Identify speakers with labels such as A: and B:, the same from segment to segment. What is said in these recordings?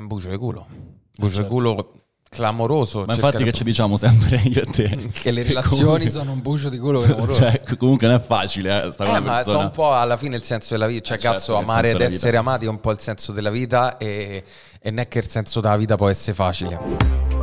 A: un bucio di culo. Bucio certo. di culo clamoroso.
B: Ma infatti che ci diciamo sempre io e te.
A: Che le relazioni comunque... sono un bucio di culo clamoroso.
B: cioè, comunque non è facile. Eh,
A: eh ma sono un po' alla fine il senso della vita. Cioè, eh cazzo, certo, amare ed essere amati è un po' il senso della vita e, e non è che il senso della vita può essere facile.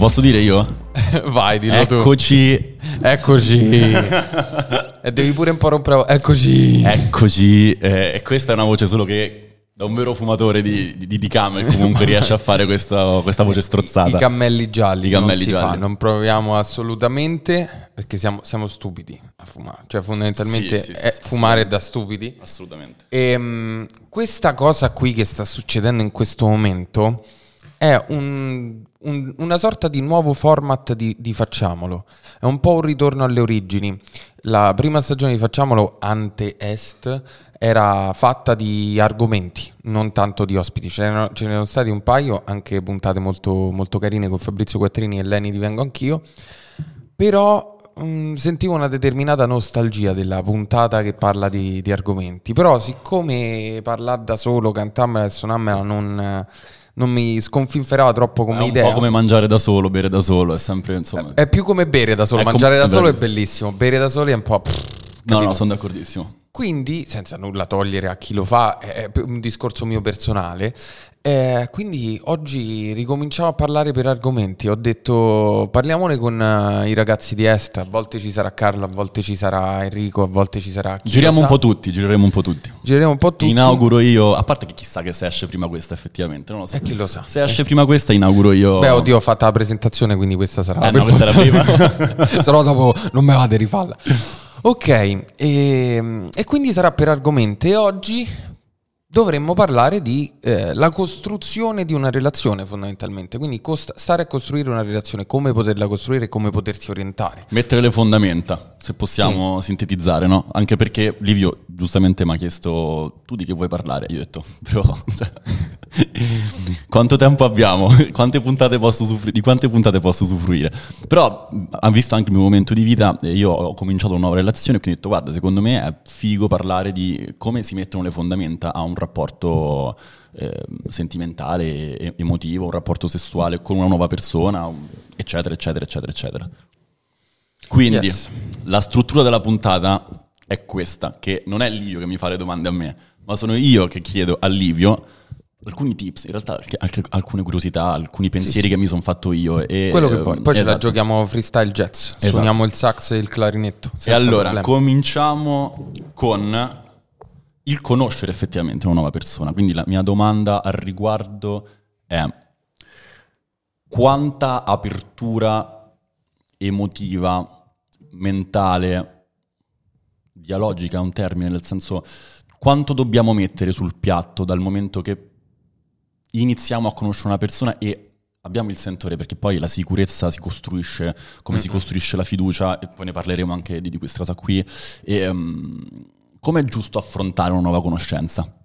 B: Posso dire io?
A: Vai, dillo
B: Eccoci.
A: tu. Eccoci. e devi pure un po' rompere. Eccoci.
B: Eccoci. Eh, e questa è una voce solo che da un vero fumatore di, di, di camel comunque riesce a fare questa, questa voce strozzata.
A: I, I, cammelli gialli. I cammelli non gialli. Fa, non proviamo assolutamente perché siamo, siamo, stupidi a fumare. Cioè fondamentalmente sì, sì, sì, fumare da stupidi.
B: Assolutamente.
A: E um, questa cosa qui che sta succedendo in questo momento è un, un, una sorta di nuovo format di, di, Facciamolo. È un po' un ritorno alle origini. La prima stagione di Facciamolo ante-est era fatta di argomenti, non tanto di ospiti. Ce ne, ce stati un paio, anche puntate molto, molto carine con Fabrizio Quattrini e Leni Divengo Anch'io. Però mm, sentivo una determinata nostalgia della puntata che parla di, di argomenti. Però siccome parlare da solo, cantarmela e suonarmela non non mi sconfinferava troppo come
B: è
A: idea.
B: È un po' come mangiare da solo, bere da solo, è sempre insomma...
A: È, è più come bere da solo, è mangiare com- da solo è bellissimo, bere da solo è un po'... Pff,
B: no, no, sono d'accordissimo.
A: Quindi, senza nulla togliere a chi lo fa, è un discorso mio personale, eh, quindi oggi ricominciamo a parlare per argomenti. Ho detto parliamone con uh, i ragazzi di Est. A volte ci sarà Carlo, a volte ci sarà Enrico, a volte ci sarà.
B: Giriamo un po' tutti, gireremo un po' tutti.
A: Gireremo un po' tutti.
B: Inauguro io, a parte che chissà che se esce prima questa, effettivamente. Non lo so.
A: E chi lo sa.
B: Se esce eh. prima questa, inauguro io.
A: Beh, oddio, ho fatto la presentazione, quindi questa sarà
B: eh, la no, questa era prima.
A: Se no, dopo non me vado a rifalla. Ok, e, ehm, e quindi sarà per argomenti. E oggi dovremmo parlare di eh, la costruzione di una relazione fondamentalmente, quindi cost- stare a costruire una relazione, come poterla costruire e come potersi orientare.
B: Mettere le fondamenta, se possiamo sì. sintetizzare, no? Anche perché Livio giustamente mi ha chiesto tu di che vuoi parlare, io ho detto, però... Cioè, quanto tempo abbiamo? Quante puntate posso usufruire? Di quante puntate posso usufruire? Però ha visto anche il mio momento di vita, io ho cominciato una nuova relazione e quindi ho detto guarda, secondo me è figo parlare di come si mettono le fondamenta a un rapporto eh, sentimentale, e emotivo, un rapporto sessuale con una nuova persona, eccetera, eccetera, eccetera, eccetera. Quindi yes. la struttura della puntata è questa, che non è Livio che mi fa le domande a me, ma sono io che chiedo a Livio alcuni tips, in realtà anche alcune curiosità, alcuni pensieri sì, sì. che mi sono fatto io. E,
A: Quello che vuoi. Poi esatto. ce la esatto. giochiamo freestyle jazz, esatto. suoniamo il sax e il clarinetto.
B: E allora, problema. cominciamo con il conoscere effettivamente una nuova persona. Quindi la mia domanda al riguardo è quanta apertura emotiva, mentale, dialogica è un termine, nel senso quanto dobbiamo mettere sul piatto dal momento che iniziamo a conoscere una persona e abbiamo il sentore perché poi la sicurezza si costruisce come mm-hmm. si costruisce la fiducia e poi ne parleremo anche di, di questa cosa qui e um, come è giusto affrontare una nuova conoscenza?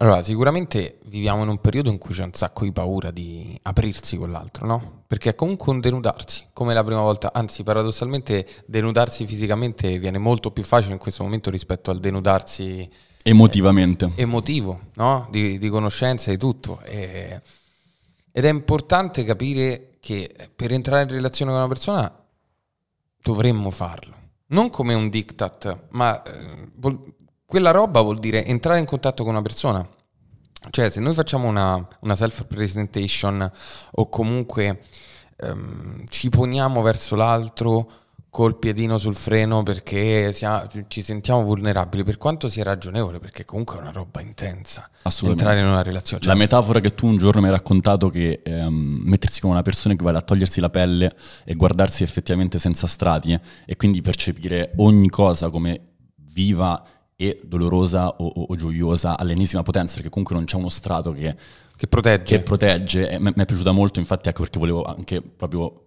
A: Allora, sicuramente viviamo in un periodo in cui c'è un sacco di paura di aprirsi con l'altro, no? Perché è comunque un denudarsi, come la prima volta, anzi paradossalmente denudarsi fisicamente viene molto più facile in questo momento rispetto al denudarsi
B: Emotivamente.
A: Eh, emotivo, no? Di, di, conoscenza, di tutto. E, ed è importante capire che per entrare in relazione con una persona dovremmo farlo. Non come un diktat, ma eh, vol- quella roba vuol dire entrare in contatto con una persona. Cioè, se noi facciamo una, una self-presentation o comunque ehm, ci poniamo verso l'altro col piedino sul freno perché siamo, ci sentiamo vulnerabili, per quanto sia ragionevole, perché comunque è una roba intensa entrare in una relazione.
B: Cioè, la metafora che tu un giorno mi hai raccontato che ehm, mettersi con una persona che vale a togliersi la pelle e guardarsi effettivamente senza strati eh, e quindi percepire ogni cosa come viva e dolorosa o, o, o gioiosa all'ennesima potenza, perché comunque non c'è uno strato che,
A: che protegge.
B: Che protegge. Mi è piaciuta molto, infatti, anche perché volevo anche proprio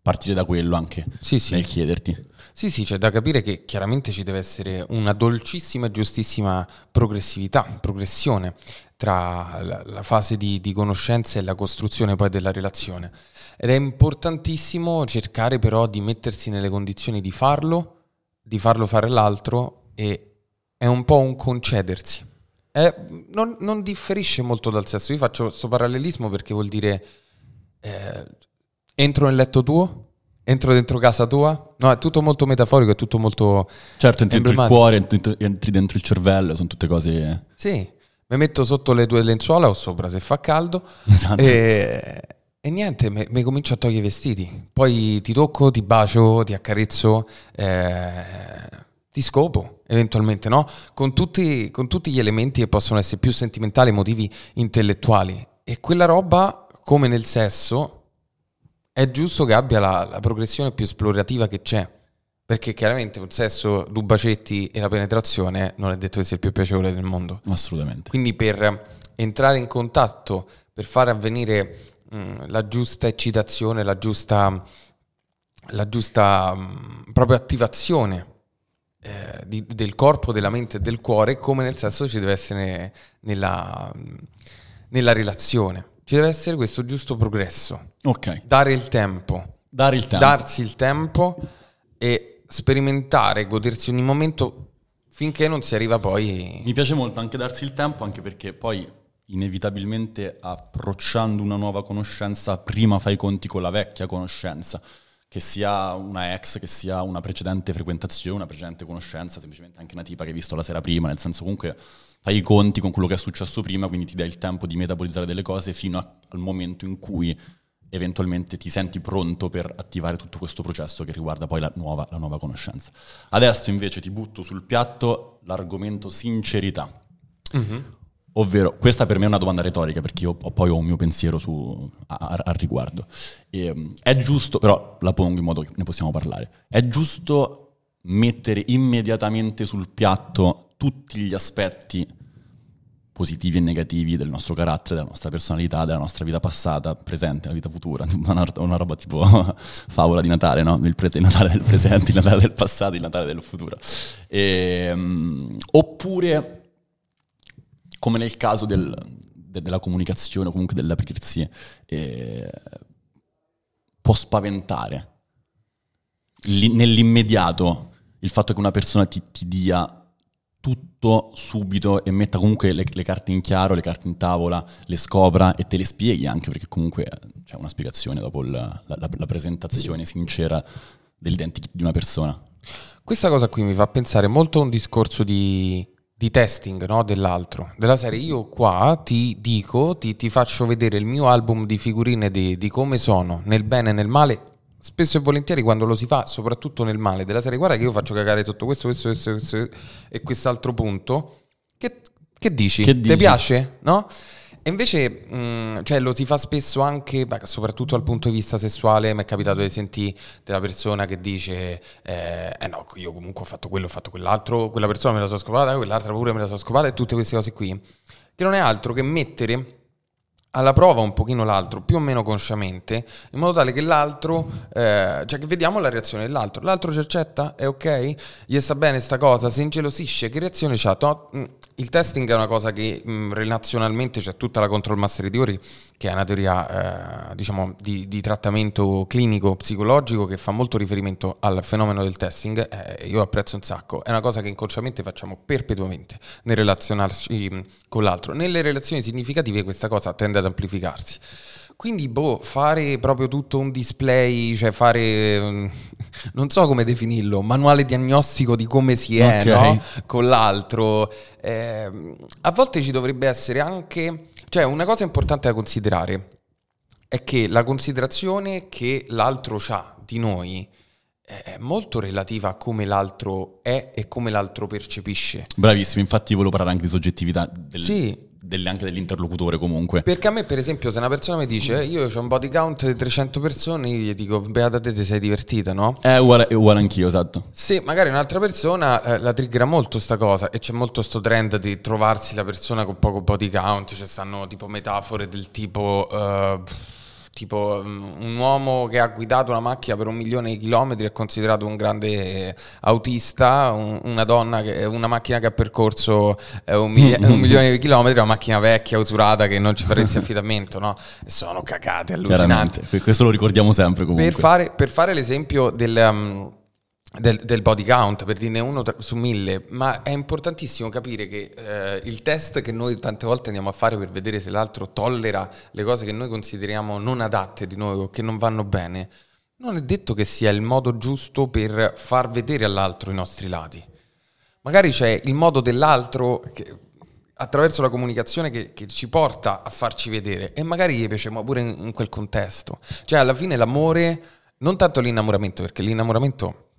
B: partire da quello anche
A: Sì, sì.
B: nel chiederti.
A: Sì, sì, c'è da capire che chiaramente ci deve essere una dolcissima e giustissima progressività, progressione tra la, la fase di, di conoscenza e la costruzione poi della relazione. Ed è importantissimo cercare però di mettersi nelle condizioni di farlo, di farlo fare l'altro e è un po' un concedersi. È- non, non differisce molto dal sesso. Io faccio questo parallelismo perché vuol dire eh, entro nel letto tuo, entro dentro casa tua. No, è tutto molto metaforico, è tutto molto...
B: Certo, entri dentro il cuore, entri, entri dentro il cervello, sono tutte cose...
A: Sì, mi metto sotto le tue lenzuola o sopra se fa caldo
B: Esatto.
A: e, e niente, mi mi comincio a togliere i vestiti. Poi ti tocco, ti bacio, ti accarezzo, eh, ti scopo eventualmente, no? Con tutti, con tutti gli elementi che possono essere più sentimentali, emotivi, intellettuali. E quella roba, come nel sesso, è giusto che abbia la, la progressione più esplorativa che c'è. Perché chiaramente un sesso, due bacetti e la penetrazione non è detto che sia il più piacevole del mondo.
B: Assolutamente.
A: Quindi per entrare in contatto, per fare avvenire mh, la giusta eccitazione, la giusta, la giusta mh, proprio attivazione eh, di- del corpo, della mente e del cuore, come nel senso ci deve essere nella, nella relazione. Ci deve essere questo giusto progresso.
B: Ok,
A: Dare il tempo,
B: dare il tempo.
A: darsi il tempo e sperimentare, godersi ogni momento finché non si arriva poi...
B: Mi piace molto anche darsi il tempo, anche perché poi inevitabilmente approcciando una nuova conoscenza, prima fai i conti con la vecchia conoscenza, che sia una ex, che sia una precedente frequentazione, una precedente conoscenza, semplicemente anche una tipa che hai visto la sera prima, nel senso comunque fai i conti con quello che è successo prima, quindi ti dai il tempo di metabolizzare delle cose fino a- al momento in cui eventualmente ti senti pronto per attivare tutto questo processo che riguarda poi la nuova, la nuova conoscenza. Adesso invece ti butto sul piatto l'argomento sincerità. Ovvero, questa per me è una domanda retorica perché io ho- poi ho un mio pensiero su, al riguardo. E, è giusto, però la pongo in modo che ne possiamo parlare, è giusto mettere immediatamente sul piatto tutti gli aspetti positivi e negativi del nostro carattere, della nostra personalità, della nostra vita passata, presente, la vita futura, una, una roba tipo favola di Natale, no? Il, pres- il Natale del presente, il Natale del passato, il Natale del futuro. Ehm, oppure, come nel caso del- de- della comunicazione o comunque dell'aprirsi, eh, può spaventare Li- nell'immediato il fatto che una persona ti, ti dia tutto subito e metta comunque le, le carte in chiaro, le carte in tavola, le scopra e te le spieghi anche perché comunque eh, c'è una spiegazione dopo la, la- la presentazione sincera dell'identikit di una persona.
A: Questa cosa qui mi fa pensare molto a un discorso di, di testing no? dell'altro. Della serie, io qua ti dico, ti, ti faccio vedere il mio album di figurine di, di come sono, nel bene e nel male. Spesso e volentieri quando lo si fa, soprattutto nel male, della serie, guarda che io faccio cagare sotto questo, questo, questo, questo e quest'altro punto. Che, che dici?
B: Che
A: Ti
B: dici?
A: piace? No? E invece, mh, cioè, lo si fa spesso anche, beh, soprattutto dal punto di vista sessuale, mi è capitato di sentire della persona che dice, eh, eh no, io comunque ho fatto quello, ho fatto quell'altro, quella persona me la sono scopata, quell'altra pure me la sono scopata e tutte queste cose qui, che non è altro che mettere alla prova un pochino l'altro, più o meno consciamente, in modo tale che l'altro, eh, cioè che vediamo la reazione dell'altro. L'altro ci accetta? È ok? Gli sta bene sta cosa? Si ingelosisce? Che reazione c'ha? Mm, Il testing è una cosa che mm, relazionalmente c'è tutta la control mastery theory, che è una teoria eh, diciamo di, di trattamento clinico psicologico che fa molto riferimento al fenomeno del testing. Eh, io apprezzo un sacco. È una cosa che inconsciamente facciamo perpetuamente nel relazionarci mm, con l'altro. Nelle relazioni significative questa cosa tende ad amplificarsi. Quindi, boh, fare proprio tutto un display, cioè fare, mm, non so come definirlo, manuale diagnostico di come si è
B: Ok.
A: no? con l'altro. ehm, a volte ci dovrebbe essere anche, cioè una cosa importante da considerare è che la considerazione che l'altro ha di noi è molto relativa a come l'altro è e come l'altro percepisce.
B: Bravissimo, infatti volevo parlare anche di soggettività del-
A: Sì.
B: Del- anche dell'interlocutore comunque.
A: Perché a me, per esempio, se una persona mi dice "Eh, io ho un body count di 300 persone, io gli dico beata te, ti sei divertita, no?
B: È uguale, è uguale anch'io, esatto.
A: Se magari un'altra persona eh, la triggera molto sta cosa e c'è molto sto trend di trovarsi la persona con poco body count, ci stanno tipo metafore del tipo eh, tipo un uomo che ha guidato una macchina per un milione di chilometri è considerato un grande autista, un, una donna, che, una macchina che ha percorso eh, un, miglia- un, milione di chilometri, una macchina vecchia, usurata, che non ci faresti affidamento, no? sono cagate, allucinanti.
B: Questo lo ricordiamo sempre comunque.
A: Per fare, per fare l'esempio del... Um, del, del, body count, per dirne uno su mille, ma è importantissimo capire che eh, il test che noi tante volte andiamo a fare per vedere se l'altro tollera le cose che noi consideriamo non adatte di noi o che non vanno bene, non è detto che sia il modo giusto per far vedere all'altro i nostri lati. Magari c'è il modo dell'altro che, attraverso la comunicazione che, che, ci porta a farci vedere e magari gli piaceva pure in, in quel contesto. Cioè alla fine l'amore, non tanto l'innamoramento, perché l'innamoramento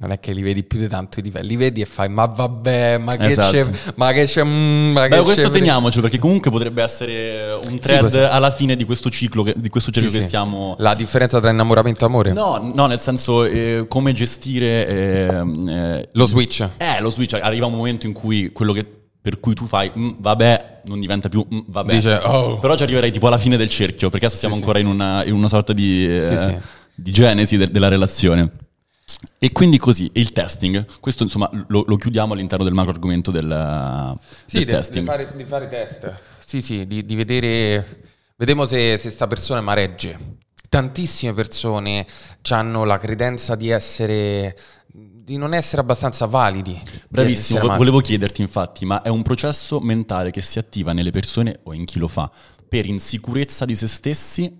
A: non è che li vedi più di tanto i livelli, li vedi e fai ma vabbè, ma che esatto. c'è, ma che c'è, mm, ma che
B: Beh, questo teniamocelo perché comunque potrebbe essere un thread sì, alla fine di questo ciclo, che, di questo cerchio sì, che sì. stiamo...
A: La differenza tra innamoramento e amore?
B: No, no nel senso eh, come gestire... Eh,
A: eh, lo switch.
B: Eh, lo switch, arriva un momento in cui quello che per cui tu fai mm, vabbè, non diventa più mm, vabbè. Dice, oh. Però ci arriverei tipo alla fine del cerchio, perché adesso siamo ancora in una, in, una, sorta di, eh, di genesi de- della relazione. E quindi così, il testing, questo insomma lo, lo chiudiamo all'interno del macro argomento del,
A: sì, del de, testing. Di fare, di fare test, sì sì, di, di vedere, vediamo se questa persona maregge. Tantissime persone hanno la credenza di essere di non essere abbastanza validi.
B: Bravissimo, volevo chiederti infatti, ma è un processo mentale che si attiva nelle persone o in chi lo fa per insicurezza di se stessi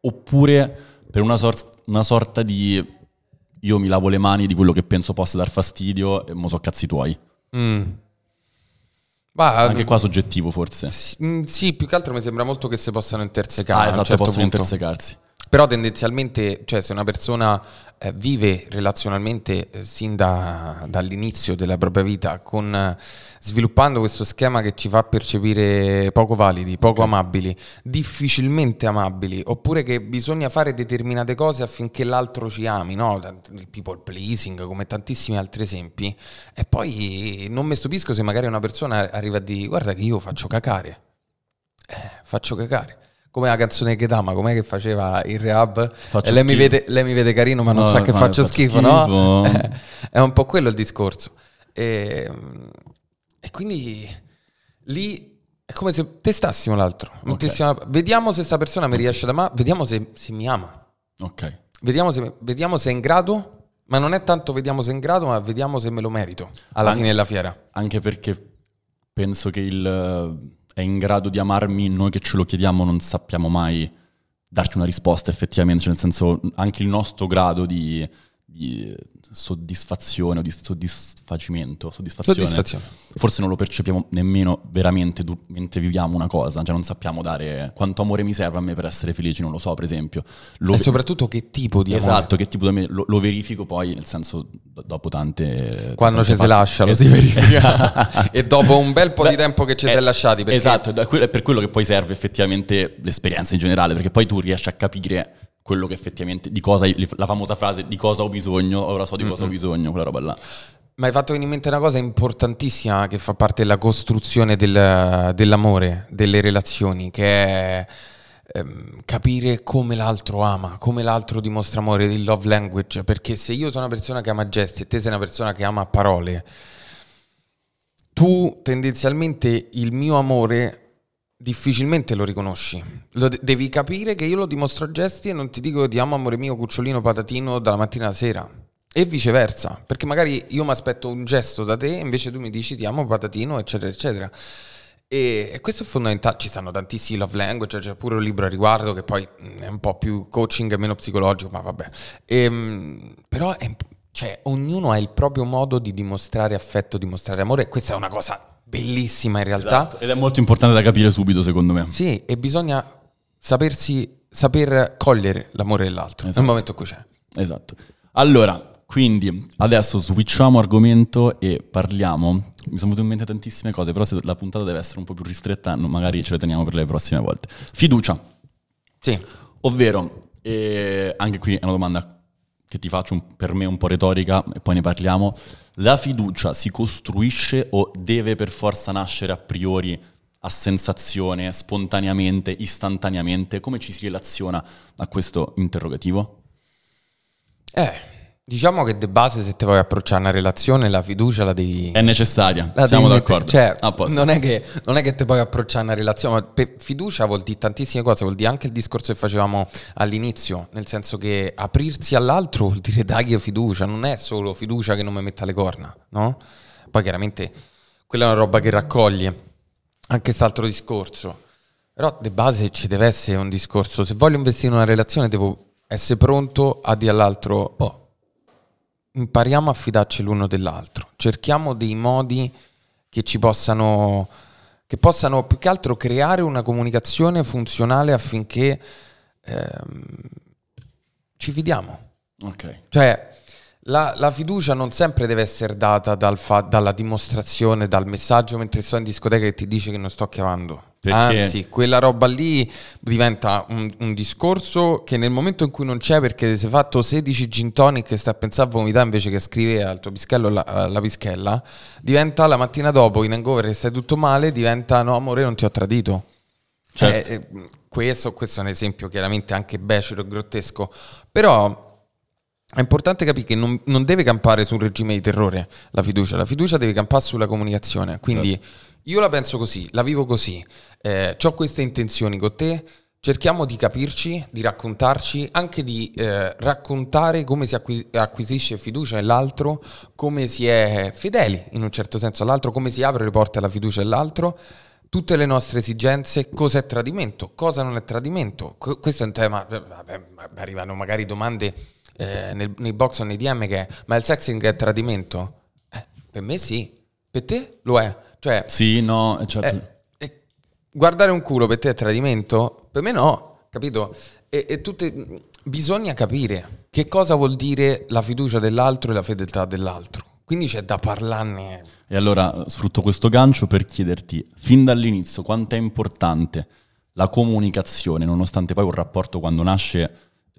B: oppure per una, sor- una sorta di io mi lavo le mani di quello che penso possa dar fastidio e mo so cazzi tuoi. Mm. Bah, Anche qua soggettivo forse.
A: Mm, sì, più che altro mi sembra molto che si possano intersecare.
B: Ah, esatto, certo possono punto. intersecarsi.
A: Però tendenzialmente, cioè se una persona eh, vive relazionalmente eh, sin da, dall'inizio della propria vita, con, eh, sviluppando questo schema che ci fa percepire poco validi, poco okay. amabili, difficilmente amabili, oppure che bisogna fare determinate cose affinché l'altro ci ami, no? il people pleasing, come tantissimi altri esempi, e poi non mi stupisco se magari una persona arriva a dire guarda che io faccio cacare, eh, faccio cacare come la canzone che dama, com'è che faceva il rehab? Lei mi, vede, lei mi, vede, carino ma non no, sa che faccio, faccio schifo, schifo, no? è un po' quello il discorso. E, e, quindi lì è come se testassimo l'altro. Okay. Testiamo, vediamo se questa persona mi riesce ad amare, vediamo se, se, mi ama.
B: Ok.
A: Vediamo se, vediamo se è in grado, ma non è tanto vediamo se è in grado, ma vediamo se me lo merito alla anche, fine della fiera.
B: Anche perché penso che il è in grado di amarmi, noi che ce lo chiediamo non sappiamo mai darci una risposta effettivamente, cioè nel senso anche il nostro grado di, di soddisfazione o di soddisfacimento, soddisfazione, soddisfazione, forse non lo percepiamo nemmeno veramente du- mentre viviamo una cosa, cioè non sappiamo dare quanto amore mi serve a me per essere felice, non lo so per esempio.
A: Lo e soprattutto che tipo di
B: esatto, amore. Esatto, che tipo di amore, lo, lo, verifico poi nel senso dopo tante...
A: Quando ci si lascia lo si verifica e dopo un bel po' Beh, di tempo che ci si è lasciati.
B: Perché... Esatto, è per quello che poi serve effettivamente l'esperienza in generale, perché poi tu riesci a capire quello che effettivamente, di cosa, la famosa frase di cosa ho bisogno, ora so di cosa mm-hmm. ho bisogno, quella roba là.
A: Ma hai fatto venire in mente una cosa importantissima che fa parte della costruzione del, dell'amore, delle relazioni, che è ehm, capire come l'altro ama, come l'altro dimostra amore, il love language, perché se io sono una persona che ama gesti e te sei una persona che ama parole, tu tendenzialmente il mio amore difficilmente lo riconosci. Lo de- devi capire che io lo dimostro a gesti e non ti dico ti amo amore mio cucciolino patatino dalla mattina alla sera. E viceversa, perché magari io mi aspetto un gesto da te e invece tu mi dici ti amo patatino, eccetera, eccetera. E, e questo è fondamentale. Ci stanno tantissimi love language, c'è pure un libro a riguardo che poi mm, è un po' più coaching e meno psicologico, ma vabbè. E, ehm, però è, cioè, ognuno ha il proprio modo di dimostrare affetto, dimostrare amore. Questa è una cosa bellissima in realtà. Esatto.
B: Ed è molto importante da capire subito, secondo me.
A: Sì, e bisogna sapersi, saper cogliere l'amore dell'altro esatto. nel momento in cui c'è.
B: Esatto. Allora, quindi adesso switchiamo argomento e parliamo. Mi sono venute in mente tantissime cose, però se la puntata deve essere un po' più ristretta, magari ce le teniamo per le prossime volte. Fiducia.
A: Sì.
B: Ovvero, eh, anche qui è una domanda che ti faccio un, per me un po' retorica e poi ne parliamo. La fiducia si costruisce o deve per forza nascere a priori a sensazione, spontaneamente, istantaneamente? Come ci si relaziona a questo interrogativo?
A: Eh, Diciamo che di base se ti vuoi approcciare a una relazione la fiducia la devi...
B: È necessaria,
A: la
B: siamo d'accordo.
A: Cioè, non è, che, non è che ti puoi approcciare a una relazione, ma fiducia vuol dire tantissime cose, vuol dire anche il discorso che facevamo all'inizio, nel senso che aprirsi all'altro vuol dire dagli fiducia, non è solo fiducia che non mi metta le corna, no? Poi chiaramente quella è una roba che raccoglie anche quest'altro discorso, però di base ci deve essere un discorso, se voglio investire in una relazione devo essere pronto a dire all'altro, oh, impariamo a fidarci l'uno dell'altro, cerchiamo dei modi che ci possano, che possano più che altro creare una comunicazione funzionale affinché ehm, ci fidiamo.
B: Ok.
A: Cioè, la, la, fiducia non sempre deve essere data dal fa- dalla dimostrazione, dal messaggio mentre sto in discoteca e ti dice che non sto chiamando. Perché? Anzi, quella roba lì diventa un, un, discorso che nel momento in cui non c'è perché sei fatto 16 gin tonic e stai a pensare a vomitare invece che scrivere al tuo pischello la, la pischella, diventa la mattina dopo in hangover e stai tutto male, diventa no amore non ti ho tradito. Certo. Eh, eh, questo, questo, è un esempio chiaramente anche becero e grottesco, però è importante capire che non, non, deve campare su un regime di terrore la fiducia, la fiducia deve campare sulla comunicazione. Quindi certo. Io la penso così, la vivo così, eh, ho queste intenzioni con te, cerchiamo di capirci, di raccontarci, anche di eh, raccontare come si acquis- acquisisce fiducia nell'altro, come si è fedeli in un certo senso all'altro, come si apre le porte alla fiducia dell'altro tutte le nostre esigenze, cosa è tradimento, cosa non è tradimento. questo è un tema, vabbè, arrivano magari domande eh, nel, nei box o nei DM che è, ma il sexing è tradimento? Eh, per me sì, per te lo è. Cioè,
B: sì, no, certo.
A: Eh, eh, guardare un culo per te è tradimento? Per me no, capito? E, e tutte, bisogna capire che cosa vuol dire la fiducia dell'altro e la fedeltà dell'altro. Quindi c'è da parlarne.
B: E allora sfrutto questo gancio per chiederti, fin dall'inizio, quanto è importante la comunicazione, nonostante poi un rapporto quando nasce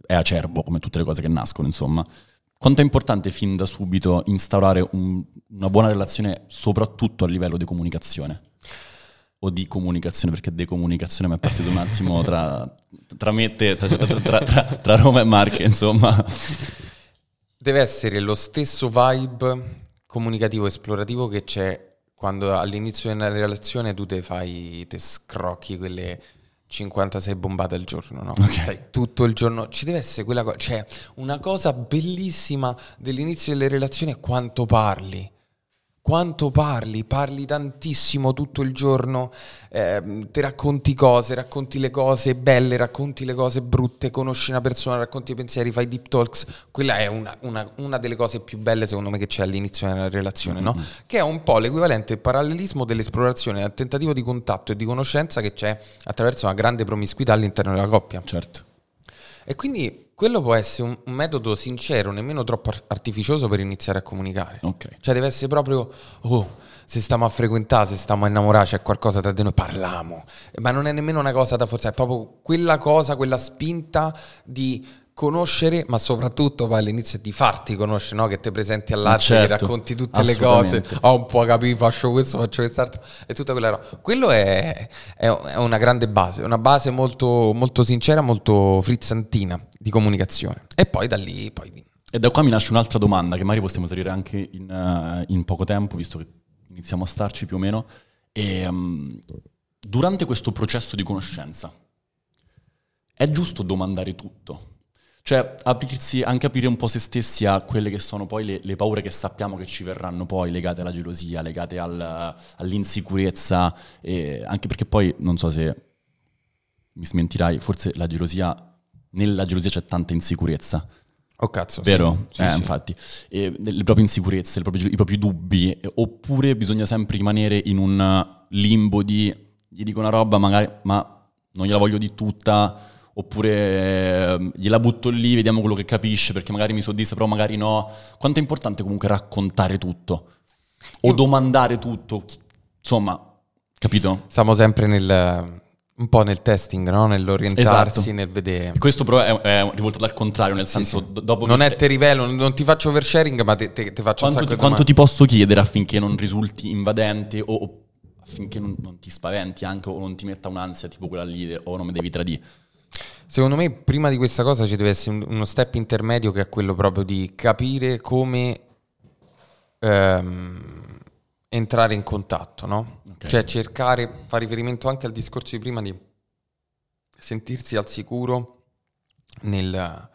B: è acerbo, come tutte le cose che nascono, insomma. Quanto è importante fin da subito instaurare un, una buona relazione, soprattutto a livello di comunicazione? O di comunicazione, perché decomunicazione mi è partito un attimo tra, tra me e te, tra, tra, tra Roma e Marche, insomma.
A: Deve essere lo stesso vibe comunicativo esplorativo che c'è quando all'inizio di una relazione tu te fai, te scrocchi quelle 56 bombate al giorno, no? Okay. Stai tutto il giorno. Ci deve essere quella cosa. Cioè, una cosa bellissima dell'inizio delle relazioni è quanto parli. Quanto parli, parli tantissimo tutto il giorno, eh, ti racconti cose, racconti le cose belle, racconti le cose brutte, conosci una persona, racconti i pensieri, fai deep talks. Quella è una, una, una delle cose più belle secondo me che c'è all'inizio della relazione, mm-hmm. no? Che è un po' l'equivalente, parallelismo dell'esplorazione, al tentativo di contatto e di conoscenza che c'è attraverso una grande promiscuità all'interno della coppia.
B: Certo.
A: E quindi quello può essere un, un, metodo sincero, nemmeno troppo artificioso per iniziare a comunicare.
B: Okay.
A: Cioè deve essere proprio, oh, se stiamo a frequentare, se stiamo a innamorare, c'è qualcosa tra di noi, parliamo. Ma non è nemmeno una cosa da forzare, è proprio quella cosa, quella spinta di conoscere, ma soprattutto poi all'inizio di farti conoscere, no? che ti presenti all'arte, certo, che racconti tutte le cose, ho oh, un po' capito, faccio questo, faccio quest'altro, e tutta quella roba. Quello è, è, una grande base, una base molto, molto sincera, molto frizzantina di comunicazione. E poi da lì... Poi...
B: E da qua mi nasce un'altra domanda che magari possiamo salire anche in, uh, in poco tempo, visto che iniziamo a starci più o meno. E, um, durante questo processo di conoscenza, è giusto domandare tutto? Cioè, aprirsi, anche aprire un po' se stessi a quelle che sono poi le, le paure che sappiamo che ci verranno poi, legate alla gelosia, legate al, all'insicurezza, anche perché poi, non so se mi smentirai, forse la gelosia, nella gelosia c'è tanta insicurezza.
A: Oh cazzo,
B: vero?
A: Sì,
B: eh,
A: sì.
B: infatti. E le proprie insicurezze, le proprie, i propri dubbi, oppure bisogna sempre rimanere in un limbo di gli dico una roba magari, ma non gliela voglio di tutta oppure eh, gliela butto lì, vediamo quello che capisce perché magari mi soddisfa, però magari no. Quanto è importante comunque raccontare tutto o Io... domandare tutto, insomma, capito?
A: Stiamo sempre nel un po' nel testing, no? nell'orientarsi, esatto. nel vedere.
B: Questo però è, è rivolto al contrario, nel sì, senso sì. dopo
A: Non è te rivelo, non ti faccio oversharing, ma ti, te, te faccio
B: quanto ti, Quanto ti posso chiedere affinché non risulti invadente o, o affinché non, non ti spaventi anche o non ti metta un'ansia tipo quella lì o non mi devi tradire.
A: Secondo me prima di questa cosa ci deve essere un- uno step intermedio che è quello proprio di capire come ehm, entrare in contatto, no?
B: Ok.
A: Cioè cercare, fa riferimento anche al discorso di prima di sentirsi al sicuro nel,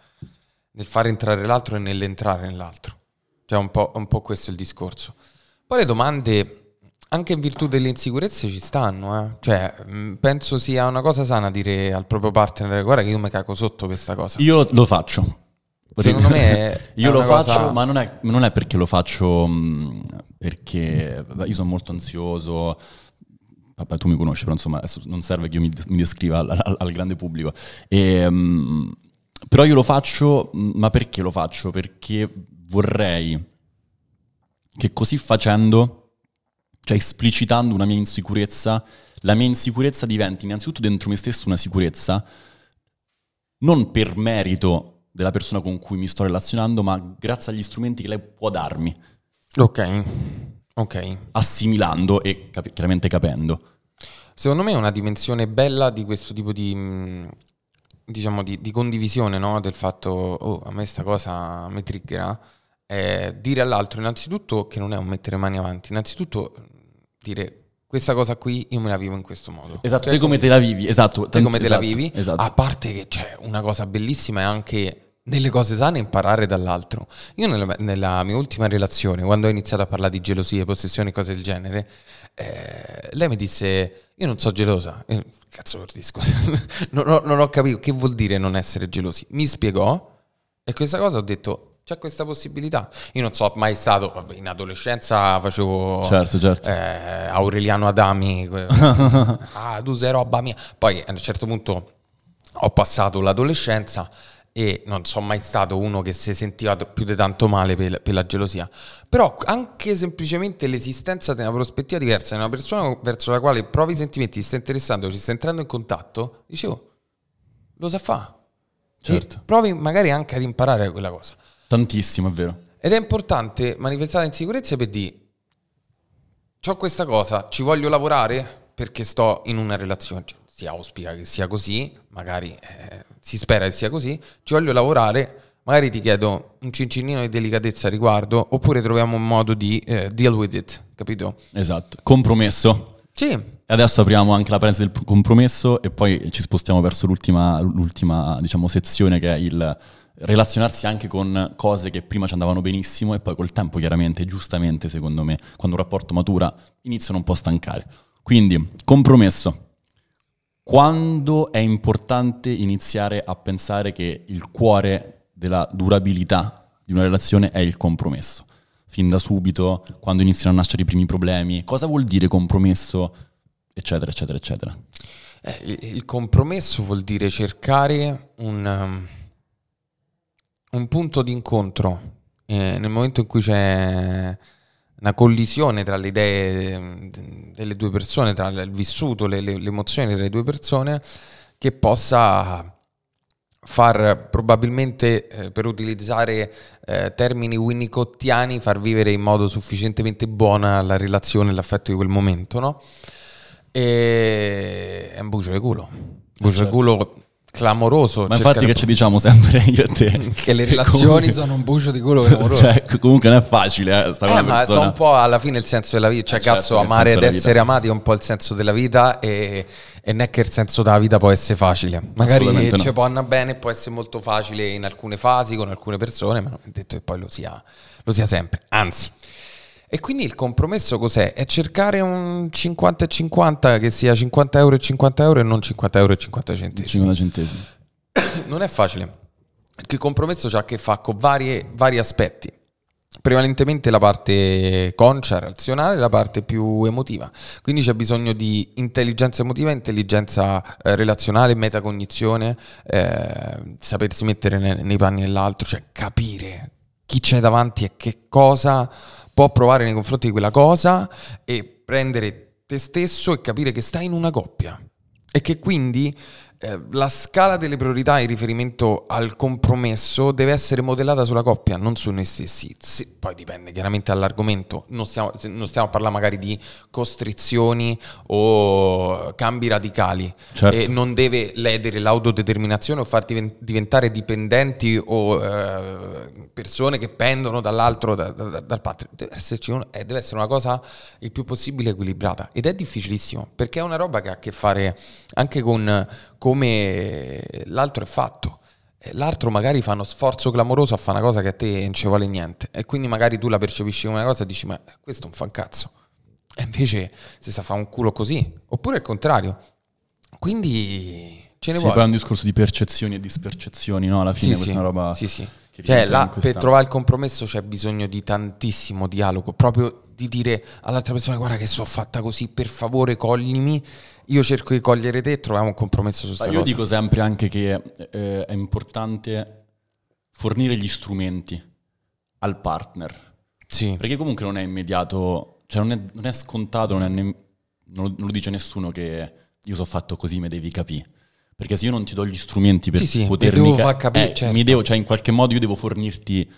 A: nel fare entrare l'altro e nell'entrare nell'altro. Cioè un po', un po' questo è il discorso. Poi le domande, anche in virtù delle insicurezze, ci stanno. Eh? Cioè, mh, penso sia una cosa sana dire al proprio partner, guarda che io mi cago sotto questa cosa.
B: Io lo faccio.
A: Secondo me è-
B: io
A: è
B: lo faccio,
A: cosa-
B: ma non è, non è perché lo faccio mh, perché io sono molto ansioso. Vabbè, tu mi conosci, però insomma, non serve che io mi, descriva al, al- al grande pubblico. E, mh, però io lo faccio, ma perché lo faccio? Perché vorrei che così facendo, cioè esplicitando una mia insicurezza, la mia insicurezza diventi innanzitutto dentro me stesso una sicurezza, non per merito della persona con cui mi sto relazionando, ma grazie agli strumenti che lei può darmi,
A: Ok, ok.
B: assimilando e capi- chiaramente capendo.
A: Secondo me è una dimensione bella di questo tipo di, mh, diciamo, di, di condivisione, no? Del fatto, oh, a me sta cosa mi triggera. È dire all'altro innanzitutto che non è un mettere mani avanti, innanzitutto dire questa cosa qui io me la vivo in questo modo.
B: Esatto,
A: Cioè,
B: te come te la vivi? Esatto,
A: te come te la
B: esatto,
A: vivi?
B: Esatto.
A: A parte che c'è una cosa bellissima è anche nelle cose sane imparare dall'altro. Io nella, nella mia ultima relazione, quando ho iniziato a parlare di gelosie, possessioni, cose del genere, eh, lei mi disse, io non so gelosa. Eh, cazzo dire, scusa? non, ho, non ho capito che vuol dire non essere gelosi. Mi spiegò e questa cosa ho detto... C'è questa possibilità. Io non so mai stato, in adolescenza facevo
B: Certo, certo.
A: eh, Aureliano Adami, ah tu sei roba mia. Poi a un certo punto ho passato l'adolescenza e non sono mai stato uno che si sentiva più di tanto male per, per la gelosia. Però anche semplicemente l'esistenza di una prospettiva diversa, di una persona verso la quale provi sentimenti, ti sta interessando, ci sta entrando in contatto, dicevo, lo sa fa.
B: Certo.
A: provi magari anche ad imparare quella cosa.
B: Tantissimo, è vero.
A: Ed è importante manifestare insicurezze per dire, ho questa cosa, ci voglio lavorare perché sto in una relazione. Cioè, Si auspica che sia così, magari eh, si spera che sia così, ci voglio lavorare, magari ti chiedo un cincinnino di delicatezza a riguardo, oppure troviamo un modo di eh, deal with it, capito?
B: Esatto. Compromesso.
A: Sì,
B: adesso apriamo anche la parentesi del compromesso e poi ci spostiamo verso l'ultima, l'ultima diciamo, sezione che è il relazionarsi anche con cose che prima ci andavano benissimo e poi col tempo chiaramente, giustamente secondo me, quando un rapporto matura iniziano un po' a stancare. Quindi, compromesso. Quando è importante iniziare a pensare che il cuore della durabilità di una relazione è il compromesso? Fin da subito, quando iniziano a nascere i primi problemi, cosa vuol dire compromesso? Eccetera, eccetera, eccetera.
A: Eh, il, compromesso vuol dire cercare un, um, un punto di incontro eh, nel momento in cui c'è una collisione tra le idee eh, delle due persone, tra il vissuto, le, le- le emozioni delle due persone, che possa far probabilmente, eh, per utilizzare eh, termini winnicottiani, far vivere in modo sufficientemente buona la relazione e l'affetto di quel momento, no? E è un bucio di culo. Bucio
B: certo.
A: di culo clamoroso.
B: Ma infatti che ci diciamo sempre io e te?
A: che le relazioni
B: Comunque-
A: sono un bucio di culo clamoroso.
B: cioè, comunque non è facile, eh,
A: Eh, ma sono un po' alla fine il senso della vita. Cioè,
B: Eh, certo,
A: cazzo, amare ed essere amati è un po' il senso della vita e, e non è che il senso della vita può essere facile. Magari
B: Assolutamente no.
A: ci può andare bene, può essere molto facile in alcune fasi, con alcune persone, ma non è detto che poi lo sia, lo sia sempre. Anzi. E quindi il compromesso cos'è? È cercare un 50 e 50 che sia 50 euro e 50 euro e non 50 euro e 50 centesimi
B: 50 centesimi.
A: non è facile, perché il compromesso ha a che fare con varie- vari aspetti. Prevalentemente la parte concia, razionale, la parte più emotiva. Quindi c'è bisogno di intelligenza emotiva, intelligenza eh, relazionale, metacognizione, eh, sapersi mettere ne- nei panni dell'altro, cioè capire chi c'è davanti e che cosa può provare nei confronti di quella cosa e prendere te stesso e capire che stai in una coppia e che quindi eh, la scala delle priorità in riferimento al compromesso deve essere modellata sulla coppia, non su noi stessi. Se, poi dipende chiaramente dall'argomento, non stiamo, non stiamo, a parlare magari di costrizioni o cambi radicali certo. e non deve ledere l'autodeterminazione o far diventare dipendenti o eh, persone che pendono dall'altro, da, da, dal patria. Deve, eh, deve essere una cosa il più possibile equilibrata ed è difficilissimo perché è una roba che ha a che fare anche con come l'altro è fatto. L'altro magari fa uno sforzo clamoroso a fare una cosa che a te non ci vuole niente e quindi magari tu la percepisci come una cosa e dici ma questo non fa un cazzo. E invece si sa fare un culo così, oppure il contrario. Quindi ce ne
B: sì,
A: vuole.
B: poi è un discorso di percezioni e dispercezioni, no? Alla fine sì, questa sì. è roba...
A: Sì, sì. Cioè, là, per trovare il compromesso c'è bisogno di tantissimo dialogo, proprio di dire all'altra persona guarda che sono fatta così, per favore coglimi io cerco di cogliere te e troviamo un compromesso su questa cosa.
B: Io dico sempre anche che eh, è importante fornire gli strumenti al partner.
A: Sì.
B: Perché comunque non è immediato, cioè non è, non è scontato, non, è ne, non, non, lo dice nessuno che io sono fatto così, mi devi capire. Perché se io non ti do gli strumenti per
A: sì, sì,
B: potermi...
A: devo far capire,
B: eh,
A: certo.
B: mi devo, cioè in qualche modo io devo fornirti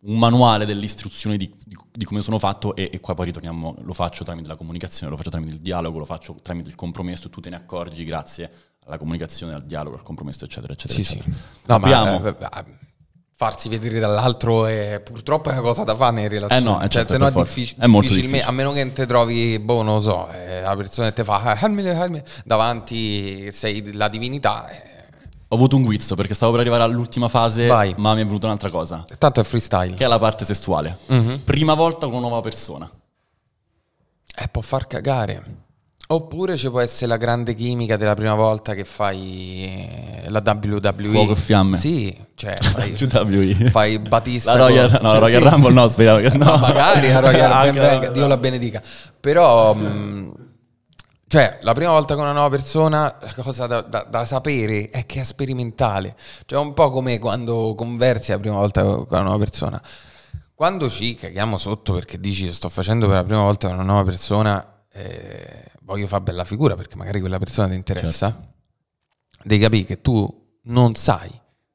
B: un manuale delle istruzioni di, di, di come sono fatto e, e, qua poi ritorniamo, lo faccio tramite la comunicazione, lo faccio tramite il dialogo, lo faccio tramite il compromesso e tu te ne accorgi grazie alla comunicazione, al dialogo, al compromesso, eccetera, eccetera.
A: Sì,
B: eccetera.
A: sì. No, Abbiamo... ma, eh, farsi vedere dall'altro è purtroppo è una cosa da fare in relazione.
B: Eh no,
A: cioè,
B: certo,
A: se no è, diffic-
B: è molto difficile.
A: A meno che non ti trovi, boh, non lo so, eh, la persona che ti fa eh, davanti, sei la divinità. Eh,
B: ho avuto un guizzo perché stavo per arrivare all'ultima fase,
A: Vai.
B: ma mi è venuta un'altra cosa.
A: Tanto è freestyle.
B: Che è la parte sessuale.
A: Mm-hmm.
B: Prima volta con una nuova persona.
A: Eh, può far cagare. Oppure ci può essere la grande chimica della prima volta che fai la WWE.
B: Fuoco e fiamme.
A: Sì, cioè fai,
B: WWE.
A: fai Batista.
B: La Royal, con... no, la Royal sì. Rumble no, speriamo che no.
A: no. magari la Royal venga, Dio la benedica. Però... Mh, cioè, la prima volta con una nuova persona, la cosa da, da, da, sapere è che è sperimentale. Cioè, un po' come quando conversi la prima volta con una nuova persona. Quando ci caghiamo sotto perché dici sto facendo per la prima volta con una nuova persona, eh, voglio fare bella figura perché magari quella persona ti interessa, certo. devi capire che tu non sai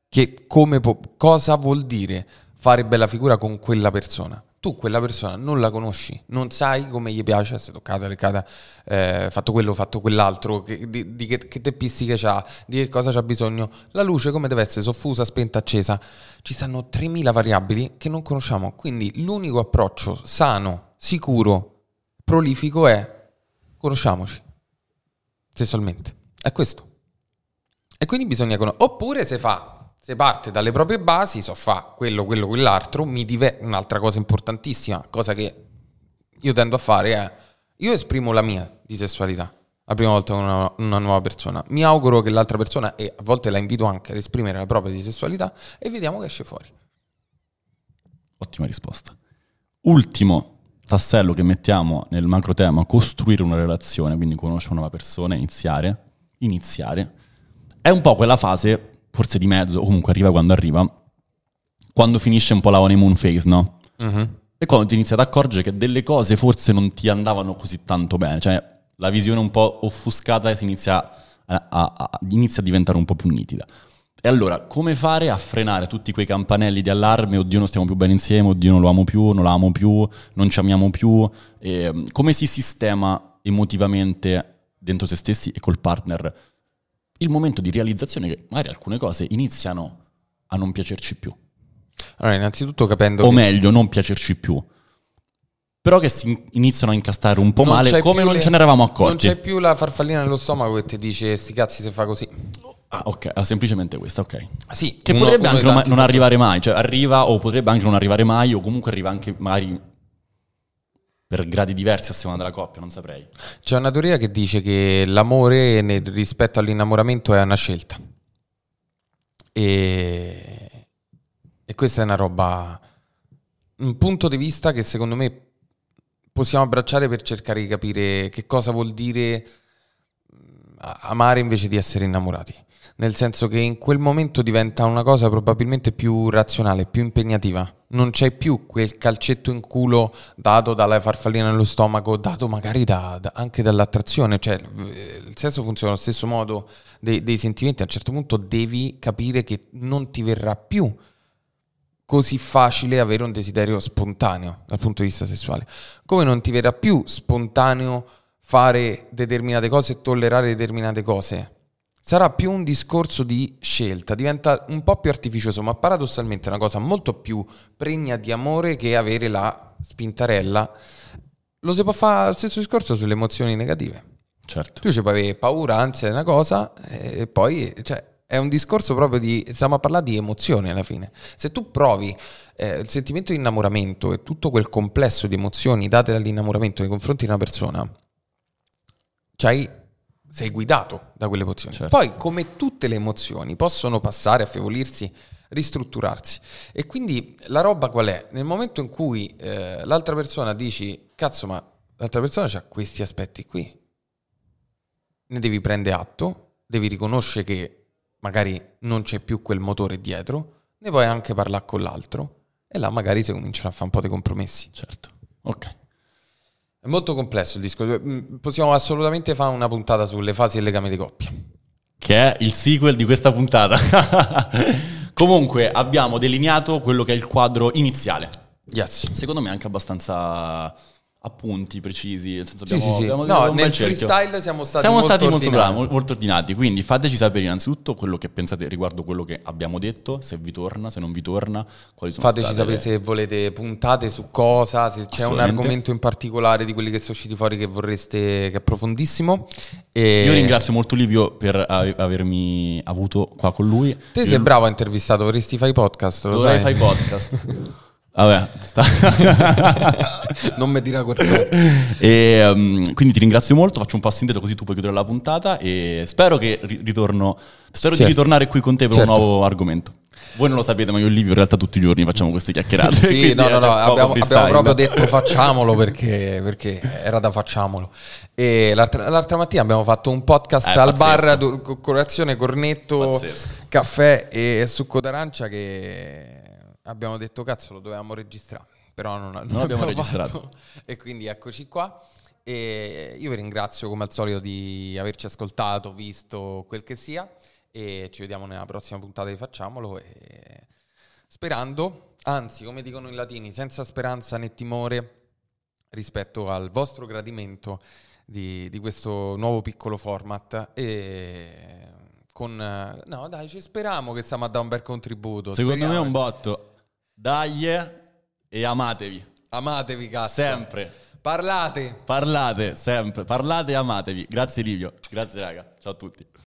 A: che come po- cosa vuol dire fare bella figura con quella persona tu quella persona non la conosci, non sai come gli piace essere toccata, leccata, eh, fatto quello, fatto quell'altro, che, di, di, che, che teppistiche c'ha, di che cosa c'ha bisogno, la luce come deve essere soffusa, spenta, accesa. Ci stanno 3000 variabili che non conosciamo, quindi l'unico approccio sano, sicuro, prolifico è conosciamoci, sessualmente. È questo. E quindi bisogna conoscere. Oppure se fa se parte dalle proprie basi, so fa quello, quello, quell'altro, mi dive- un'altra cosa importantissima, cosa che io tendo a fare è, io esprimo la mia di sessualità la prima volta con una, una, nuova persona. Mi auguro che l'altra persona, e a volte la invito anche ad esprimere la propria sessualità, e vediamo che esce fuori.
B: Ottima risposta. Ultimo tassello che mettiamo nel macro tema, costruire una relazione, quindi conoscere una persona, iniziare, iniziare, è un po' quella fase forse di mezzo, o comunque arriva quando arriva, quando finisce un po' la honeymoon phase, no?
A: Uh-huh.
B: E quando ti inizi ad accorgere che delle cose forse non ti andavano così tanto bene, cioè la visione un po' offuscata si inizia a, a, a, inizia a diventare un po' più nitida. E allora, come fare a frenare tutti quei campanelli di allarme? Oddio, non stiamo più bene insieme, oddio, non lo amo più, non l'amo più, non ci amiamo più. E, come si sistema emotivamente dentro se stessi e col partner il momento di realizzazione che magari alcune cose iniziano a non piacerci più.
A: Allora, innanzitutto capendo...
B: O che... meglio, non piacerci più. Però che si iniziano a incastrare un po' non male, come non le... ce ne eravamo accorti.
A: Non c'è più la farfallina nello stomaco che ti dice sti cazzi se fa così.
B: Ah, ok, ah, semplicemente questa, ok.
A: Sì,
B: che uno, potrebbe uno anche non, non arrivare mai, cioè arriva o potrebbe anche non arrivare mai, o comunque arriva anche magari per gradi diversi a seconda della coppia, non saprei.
A: C'è una teoria che dice che l'amore rispetto all'innamoramento è una scelta. E, e questa è una roba, un punto di vista che secondo me possiamo abbracciare per cercare di capire che cosa vuol dire amare invece di essere innamorati. Nel senso che in quel momento diventa una cosa probabilmente più razionale, più impegnativa. Non c'è più quel calcetto in culo dato dalla farfallina nello stomaco, dato magari da, da, anche dall'attrazione. Cioè, il sesso funziona allo stesso modo dei, dei sentimenti. A un certo punto devi capire che non ti verrà più così facile avere un desiderio spontaneo dal punto di vista sessuale. Come non ti verrà più spontaneo fare determinate cose e tollerare determinate cose. Sarà più un discorso di scelta, diventa un po' più artificioso, ma paradossalmente è una cosa molto più pregna di amore che avere la spintarella. Lo si può fare lo stesso discorso sulle emozioni negative.
B: Certo.
A: Tu ci puoi avere paura, ansia è una cosa, e poi cioè, è un discorso proprio di. Stiamo a parlare di emozioni alla fine. Se tu provi eh, il sentimento di innamoramento e tutto quel complesso di emozioni date dall'innamoramento nei confronti di una persona, c'hai, sei guidato da quelle emozioni.
B: Certo.
A: Poi, come tutte le emozioni, possono passare, affievolirsi, ristrutturarsi. E quindi la roba qual è? Nel momento in cui eh, l'altra persona dici, cazzo, ma l'altra persona ha questi aspetti qui, ne devi prendere atto, devi riconoscere che magari non c'è più quel motore dietro, ne puoi anche parlare con l'altro e là magari si cominciano a fare un po' dei compromessi.
B: Certo. Ok.
A: È molto complesso il disco, mm, possiamo assolutamente fare una puntata sulle fasi del legame di coppia.
B: Che è il sequel di questa puntata. Comunque abbiamo delineato quello che è il quadro iniziale.
A: Yes.
B: Secondo me anche abbastanza appunti precisi, nel senso
A: Sì,
B: abbiamo,
A: sì, sì.
B: abbiamo
A: No, nel freestyle siamo stati
B: Siamo
A: molto
B: stati molto bravi, molto ordinati, quindi fateci sapere innanzitutto quello che pensate riguardo quello che abbiamo detto, se vi torna, se non vi torna, quali sono
A: Fateci
B: state
A: sapere
B: le-
A: se volete puntate su cosa, se c'è un argomento in particolare di quelli che sono usciti fuori che vorreste che è profondissimo. E
B: Io ringrazio molto Livio per ave- avermi avuto qua con lui.
A: Te
B: Io-
A: sei bravo a intervistato, vorresti fare i podcast, lo
B: Dove
A: sai?
B: fai podcast? Vabbè,
A: non mi dirà qualcosa.
B: e, um, quindi ti ringrazio molto, faccio un passo indietro così tu puoi chiudere la puntata e spero che ri- ritorno spero
A: Certo.
B: di ritornare qui con te per
A: Certo.
B: un nuovo argomento. Voi non lo sapete, ma io e Livio in realtà tutti i giorni facciamo queste chiacchierate.
A: Sì, no, no, no, abbiamo, abbiamo proprio detto facciamolo perché, perché era da facciamolo. E l'altra, l'altra mattina abbiamo fatto un podcast
B: Eh,
A: al
B: pazzesco.
A: bar, colazione, cornetto,
B: Pazzesco.
A: caffè e succo d'arancia che abbiamo detto cazzo lo dovevamo registrare, però non, non
B: abbiamo
A: l'abbiamo
B: registrato.
A: fatto. E quindi eccoci qua. E io vi ringrazio come al solito di averci ascoltato, visto quel che sia e ci vediamo nella prossima puntata di Facciamolo e sperando, anzi come dicono i latini, senza speranza né timore rispetto al vostro gradimento di, di questo nuovo piccolo format e con... No dai, ci speriamo che stiamo a dare un bel contributo.
B: Secondo me è
A: speriamo.
B: un botto. Dai e amatevi.
A: Amatevi cazzo.
B: Sempre.
A: Parlate.
B: Parlate, sempre. Parlate e amatevi. Grazie Livio. Grazie raga. Ciao a tutti.